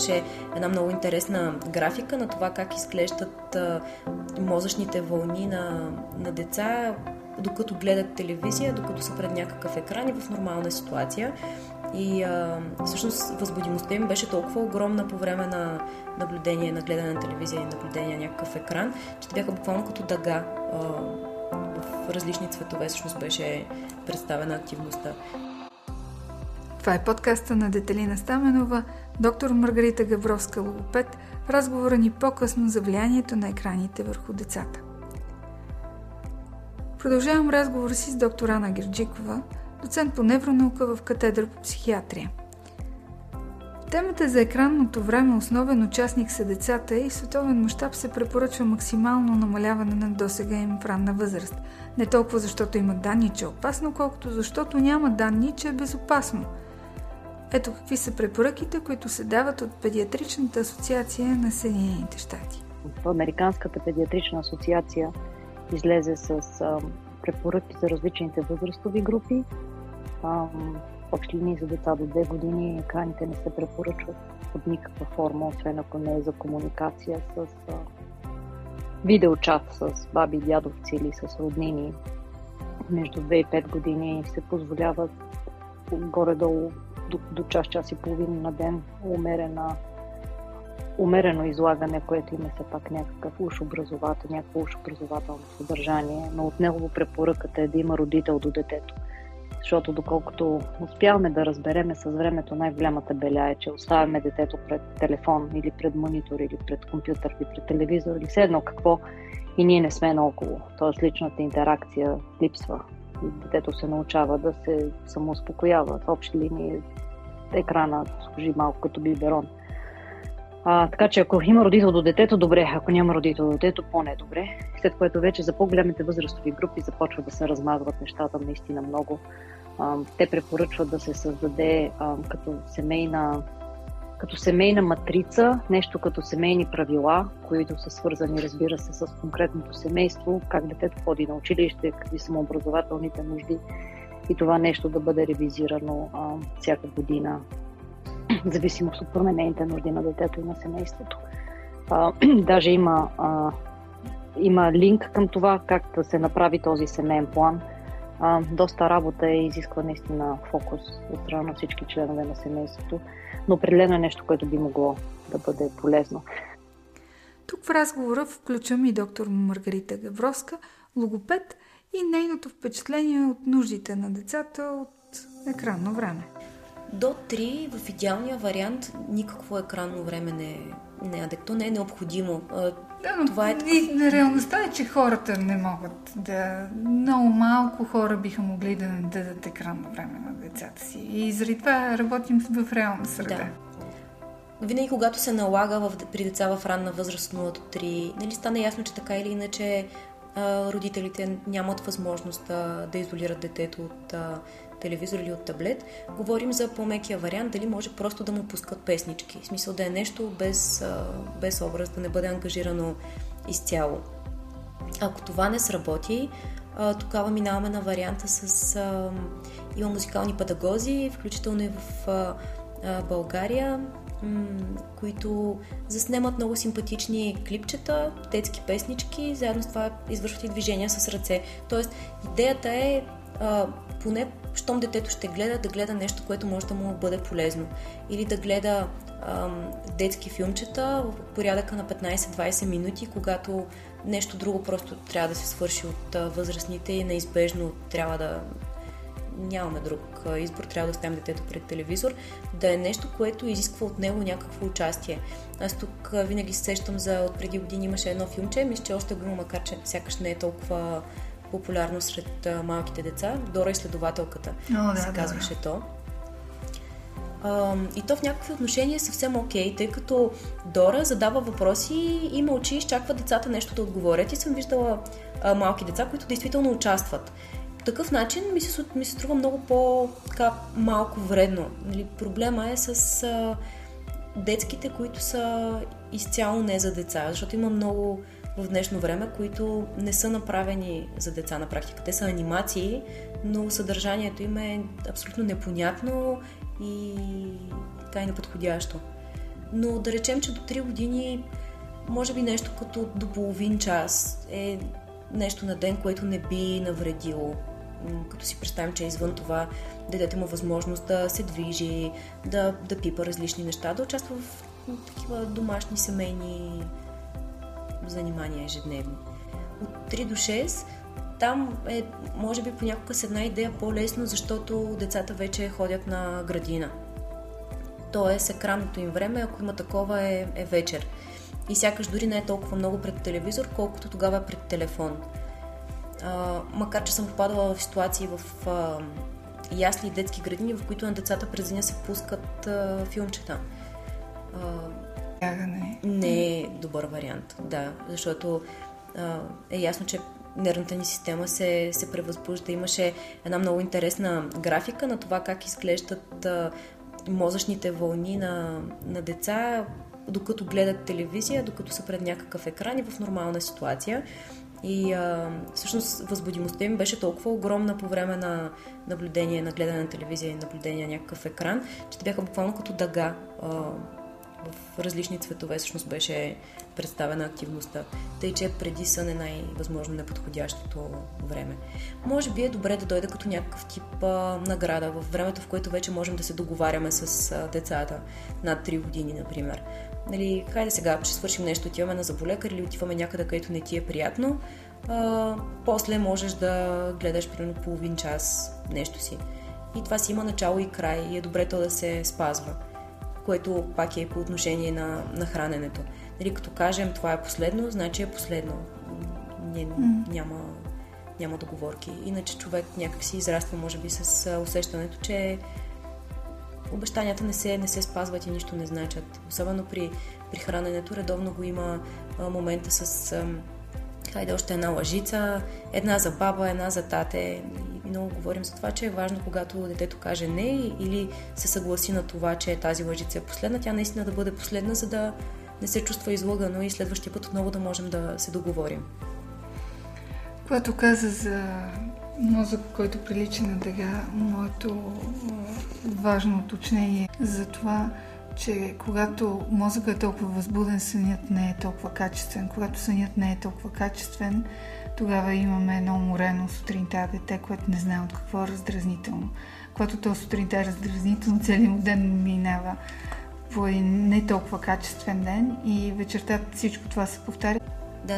имаше една много интересна графика на това как изглеждат мозъчните вълни на, на деца, докато гледат телевизия, докато са пред някакъв екран и в нормална ситуация. И а, всъщност възбудимостта им беше толкова огромна по време на наблюдение, на гледане на телевизия и наблюдение на някакъв екран, че те бяха буквално като дъга. А, в различни цветове всъщност беше представена активността. Това е подкаста на Детелина Стаменова, доктор Маргарита Гавровска логопед, разговора ни по-късно за влиянието на екраните върху децата. Продължавам разговора си с доктор Ана Герджикова, доцент по невронаука в катедра по психиатрия. Темата за екранното време основен участник са децата и в световен мащаб се препоръчва максимално намаляване на досега им в ранна възраст. Не толкова защото има данни, че е опасно, колкото защото няма данни, че е безопасно. Ето какви са препоръките, които се дават от Педиатричната асоциация на Съединените щати. Американската педиатрична асоциация излезе с препоръки за различните възрастови групи. В общи линии за деца до 2 години екраните не се препоръчват под никаква форма, освен ако не е за комуникация с а, видеочат с баби, дядовци или с роднини. Между 2 и 5 години се позволяват горе-долу до, до час, час и половина на ден умерена умерено излагане, което има все пак някакъв уж образовател, някакво уж образователно съдържание, но от него препоръката е да има родител до детето. Защото доколкото успяваме да разбереме с времето, най-голямата беля е, че оставяме детето пред телефон или пред монитор или пред компютър или пред телевизор или все едно какво и ние не сме наоколо. Тоест личната интеракция липсва. Детето се научава да се самоуспокоява. В общи линии екрана служи малко като биберон. А, така че ако има родител до детето, добре, ако няма родител до детето, по-недобре. След което вече за по-големите възрастови групи започва да се размазват нещата наистина много. А, те препоръчват да се създаде а, като семейна като семейна матрица, нещо като семейни правила, които са свързани, разбира се, с конкретното семейство, как детето ходи на училище, какви са образователните нужди и това нещо да бъде ревизирано а, всяка година в зависимост от променените нужди на детето и на семейството. А, даже има, а, има линк към това как да се направи този семейен план. А, доста работа е изисква наистина фокус от страна на всички членове на семейството, но определено е нещо, което би могло да бъде полезно. Тук в разговора включвам и доктор Маргарита Гавровска, логопед и нейното впечатление от нуждите на децата от екранно време. До 3 в идеалния вариант никакво екранно време не е, не е адекто, не е необходимо. Да, но това е и реалността е, че хората не могат да... Много малко хора биха могли да не дадат екранно време на децата си. И заради това работим в реална среда. Да. Винаги, когато се налага в, при деца в ранна възраст 0 до 3, нали стана ясно, че така или иначе родителите нямат възможност да, да изолират детето от телевизор или от таблет, говорим за по-мекия вариант, дали може просто да му пускат песнички. В смисъл да е нещо без, без образ, да не бъде ангажирано изцяло. Ако това не сработи, тогава минаваме на варианта с... Има музикални педагози, включително и в България, които заснемат много симпатични клипчета, детски песнички, заедно с това извършват и движения с ръце. Тоест, идеята е поне щом детето ще гледа, да гледа нещо, което може да му бъде полезно. Или да гледа ам, детски филмчета в порядъка на 15-20 минути, когато нещо друго просто трябва да се свърши от а, възрастните и неизбежно трябва да нямаме друг избор, трябва да оставим детето пред телевизор, да е нещо, което изисква от него някакво участие. Аз тук винаги се сещам за от преди години имаше едно филмче, мисля, че още го има, макар че сякаш не е толкова популярно сред а, малките деца. Дора изследователката О, да, се казваше да. то. А, и то в някакви отношения е съвсем окей, тъй като Дора задава въпроси и мълчи, изчаква децата нещо да отговорят. И съм виждала а, малки деца, които действително участват. По такъв начин ми се, ми се струва много по-малко вредно. Нали, проблема е с а, детските, които са изцяло не за деца, защото има много в днешно време, които не са направени за деца на практика. Те са анимации, но съдържанието им е абсолютно непонятно и така и неподходящо. Но да речем, че до 3 години може би нещо като до половин час е нещо на ден, което не би навредило. Като си представим, че извън това детето има възможност да се движи, да, да пипа различни неща, да участва в такива домашни семейни занимания ежедневни. От 3 до 6 там е, може би понякога с една идея по-лесно, защото децата вече ходят на градина. Тоест, екранното им време, ако има такова, е, е вечер. И сякаш дори не е толкова много пред телевизор, колкото тогава е пред телефон. А, макар, че съм попадала в ситуации в а, ясли и детски градини, в които на децата през деня се пускат а, филмчета. А, не е добър вариант, да, защото а, е ясно, че нервната ни система се, се превъзбужда. Имаше една много интересна графика на това как изглеждат а, мозъчните вълни на, на деца, докато гледат телевизия, докато са пред някакъв екран и в нормална ситуация. И а, всъщност възбудимостта им беше толкова огромна по време на наблюдение, на гледане на телевизия и наблюдение на някакъв екран, че те бяха буквално като дъга. А, в различни цветове всъщност беше представена активността. Тъй, че преди сън е най-възможно неподходящото време. Може би е добре да дойде като някакъв тип а, награда в времето, в което вече можем да се договаряме с а, децата над 3 години, например. Нали, хайде сега, ще свършим нещо, отиваме на заболекар или отиваме някъде, където не ти е приятно. А, после можеш да гледаш примерно половин час нещо си. И това си има начало и край и е добре то да се спазва което пак е по отношение на, на храненето. Нали, като кажем това е последно, значи е последно. Не, mm. няма, няма договорки. Иначе човек някак си израства, може би, с усещането, че обещанията не се, не се спазват и нищо не значат. Особено при, при храненето редовно го има а, момента с а, хайде още една лъжица, една за баба, една за тате много говорим за това, че е важно, когато детето каже не или се съгласи на това, че тази лъжица е последна, тя наистина да бъде последна, за да не се чувства излъгано и следващия път отново да можем да се договорим. Когато каза за мозък, който прилича на дъга, моето важно уточнение за това, че когато мозъкът е толкова възбуден, сънят не е толкова качествен. Когато сънят не е толкова качествен, тогава имаме едно уморено сутринта дете, което не знае от какво е раздразнително. Когато то сутринта е раздразнително, целият му ден минава по един не толкова качествен ден и вечерта всичко това се повтаря. Да,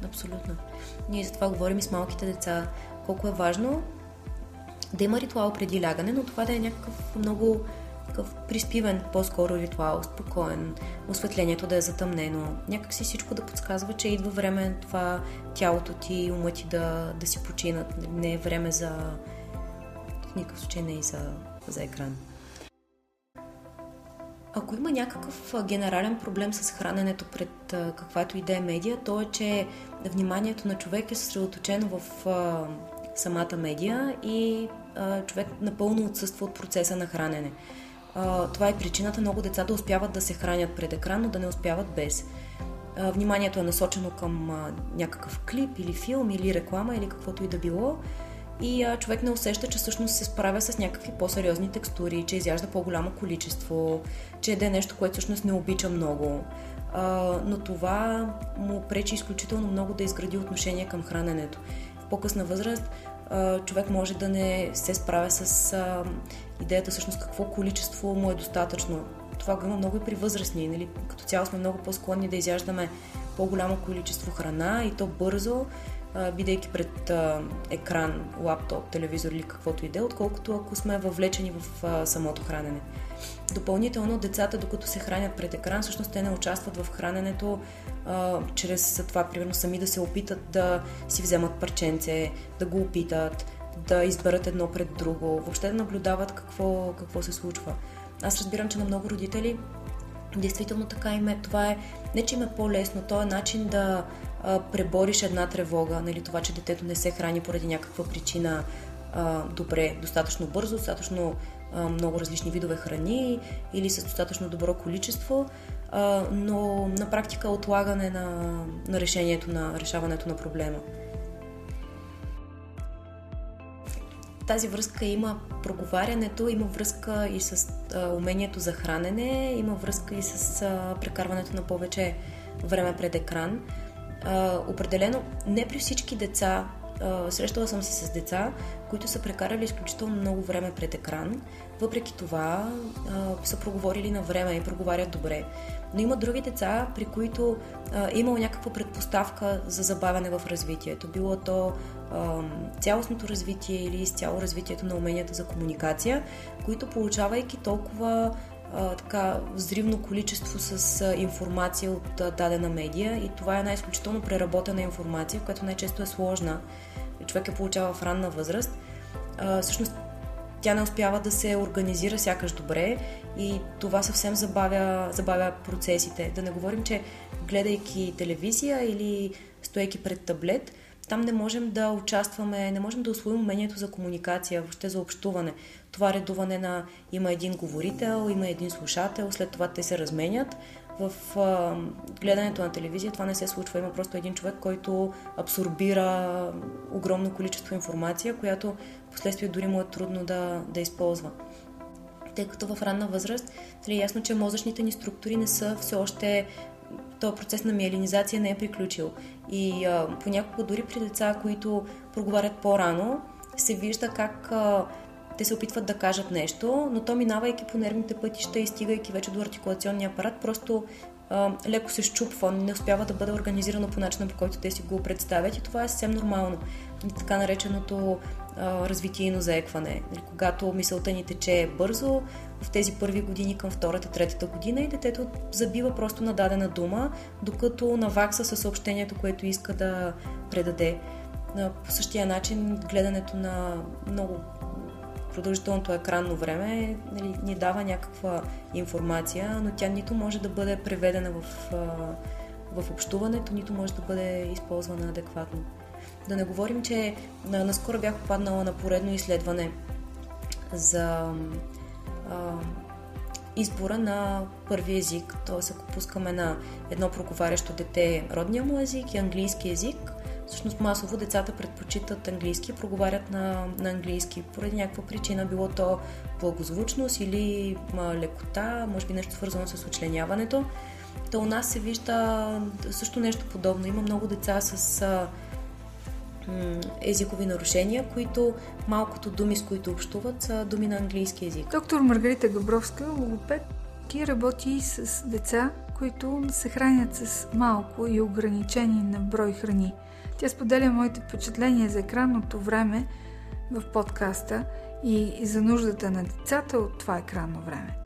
да, абсолютно. Ние за това говорим и с малките деца. Колко е важно да има ритуал преди лягане, но това да е някакъв много такъв приспивен по-скоро ритуал, спокоен, осветлението да е затъмнено. Някак си всичко да подсказва, че идва време това тялото ти и умът ти да, да си починат. Не е време за... В никакъв случай не е за, за екран. Ако има някакъв генерален проблем с храненето пред каквато и да е медия, то е, че вниманието на човек е съсредоточено в а, самата медия и а, човек напълно отсъства от процеса на хранене това е причината много деца да успяват да се хранят пред екран, но да не успяват без. Вниманието е насочено към някакъв клип или филм или реклама или каквото и да било и човек не усеща, че всъщност се справя с някакви по-сериозни текстури, че изяжда по-голямо количество, че еде нещо, което всъщност не обича много. Но това му пречи изключително много да изгради отношение към храненето. В по-късна възраст човек може да не се справя с идеята всъщност какво количество му е достатъчно. Това го има много и при възрастни. Нали? Като цяло сме много по-склонни да изяждаме по-голямо количество храна и то бързо, бидейки пред екран, лаптоп, телевизор или каквото и да е, отколкото ако сме въвлечени в самото хранене. Допълнително, децата, докато се хранят пред екран, всъщност те не участват в храненето а, чрез това, примерно, сами да се опитат да си вземат парченце, да го опитат, да изберат едно пред друго, въобще да наблюдават какво, какво се случва. Аз разбирам, че на много родители действително така им е. Това е не, че им е по-лесно, то е начин да а, пребориш една тревога, нали, това, че детето не се храни поради някаква причина а, добре, достатъчно бързо, достатъчно а, много различни видове храни или с достатъчно добро количество, а, но на практика отлагане на, на решението на решаването на проблема. Тази връзка има проговарянето, има връзка и с а, умението за хранене, има връзка и с а, прекарването на повече време пред екран. А, определено, не при всички деца, а, срещала съм се с деца, които са прекарали изключително много време пред екран, въпреки това а, са проговорили на време и проговарят добре. Но има други деца, при които е имало някаква предпоставка за забавяне в развитието. Било то цялостното развитие или изцяло развитието на уменията за комуникация, които получавайки толкова а, така взривно количество с информация от дадена медия и това е една изключително преработена информация, която най-често е сложна. Човек я получава в ранна възраст. Всъщност тя не успява да се организира сякаш добре и това съвсем забавя, забавя процесите. Да не говорим, че гледайки телевизия или стоейки пред таблет, там не можем да участваме, не можем да освоим умението за комуникация, въобще за общуване. Това редуване на има един говорител, има един слушател, след това те се разменят. В а, гледането на телевизия това не се случва. Има просто един човек, който абсорбира огромно количество информация, която последствие дори му е трудно да, да използва. Тъй като в ранна възраст е ясно, че мозъчните ни структури не са все още този процес на миелинизация не е приключил. И а, понякога дори при деца, които проговарят по-рано, се вижда как а, те се опитват да кажат нещо, но то минавайки по нервните пътища и стигайки вече до артикулационния апарат, просто а, леко се щупва, не успява да бъде организирано по начина, по който те си го представят и това е съвсем нормално. Така нареченото а, развитие и нозаекване. Нали, когато мисълта ни тече бързо, в тези първи години към втората, третата година и детето забива просто на дадена дума, докато навакса със съобщението, което иска да предаде. По същия начин гледането на много продължителното екранно време нали, ни дава някаква информация, но тя нито може да бъде преведена в, в общуването, нито може да бъде използвана адекватно. Да не говорим, че наскоро бях попаднала на поредно изследване за а, избора на първи език. Т.е. ако пускаме на едно проговарящо дете родния му език и английски език, всъщност масово децата предпочитат английски, проговарят на, на английски поради някаква причина, било то благозвучност или ма, лекота, може би нещо свързано с очленяването. То у нас се вижда също нещо подобно. Има много деца с а, езикови нарушения, които малкото думи, с които общуват, са думи на английски език. Доктор Маргарита Габровска, логопед, ти работи с деца, които се хранят с малко и ограничени на брой храни. Тя споделя моите впечатления за екранното време в подкаста и за нуждата на децата от това екранно време.